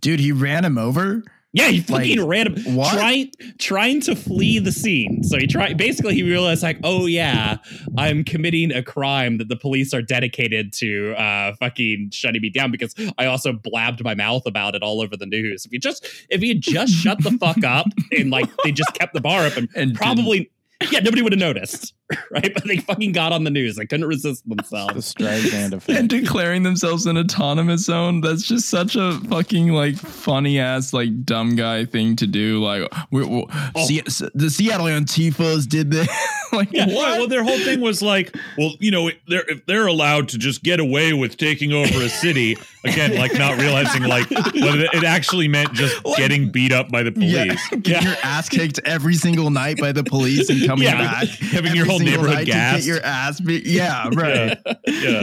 Dude, he ran him over. Yeah, he fucking Like, ran him what? trying trying to flee the scene. So he tried basically he realized like, oh yeah, I'm committing a crime that the police are dedicated to uh fucking shutting me down because I also blabbed my mouth about it all over the news. If you just if he had just shut the fuck up and like they just kept the bar open, And probably yeah, nobody would have noticed. Right? But they fucking got on the news. They couldn't resist The themselves. Streisand effect. and declaring themselves an autonomous zone that's just such a fucking like funny ass like dumb guy thing to do like we we oh. Se- the seattle antifas did this like Yeah. what Well, well, their whole thing was like, well, you know, they're if they're allowed to just get away with taking over a city again, like not realizing like what it, it actually meant just Like- getting beat up by the yeah, police, get your ass kicked every single night by the police and coming Yeah. back. having your whole neighborhood night gassed. Get your ass beat. Yeah, right. yeah.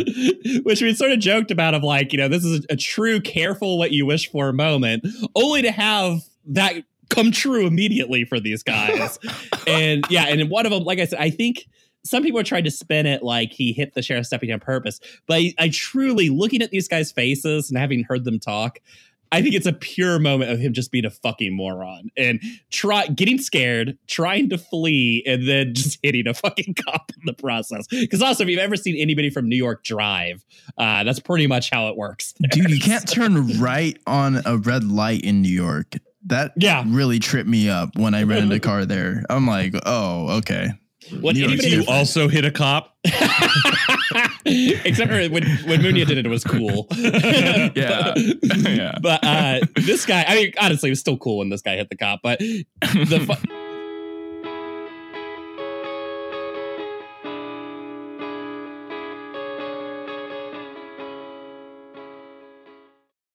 Which we sort of joked about of like, you know, this is a, a true careful what you wish for moment, only to have that come true immediately for these guys. and yeah, and one of them, like I said, I think some people are trying to spin it like he hit the sheriff's deputy on purpose. But I, I truly, looking at these guys' faces and having heard them talk, I think it's a pure moment of him just being a fucking moron and try getting scared, trying to flee, and then just hitting a fucking cop in the process. Because also, if you've ever seen anybody from New York drive, uh, that's pretty much how it works. Dude, you can't turn right on a red light in New York. That Yeah. really tripped me up when I rented a car there. I'm like, oh, okay. When New York's anybody, You also hit a cop. except for when when Munia did it, it was cool. Yeah. but, Yeah. but uh, this guy, I mean, honestly, it was still cool when this guy hit the cop. But the fu-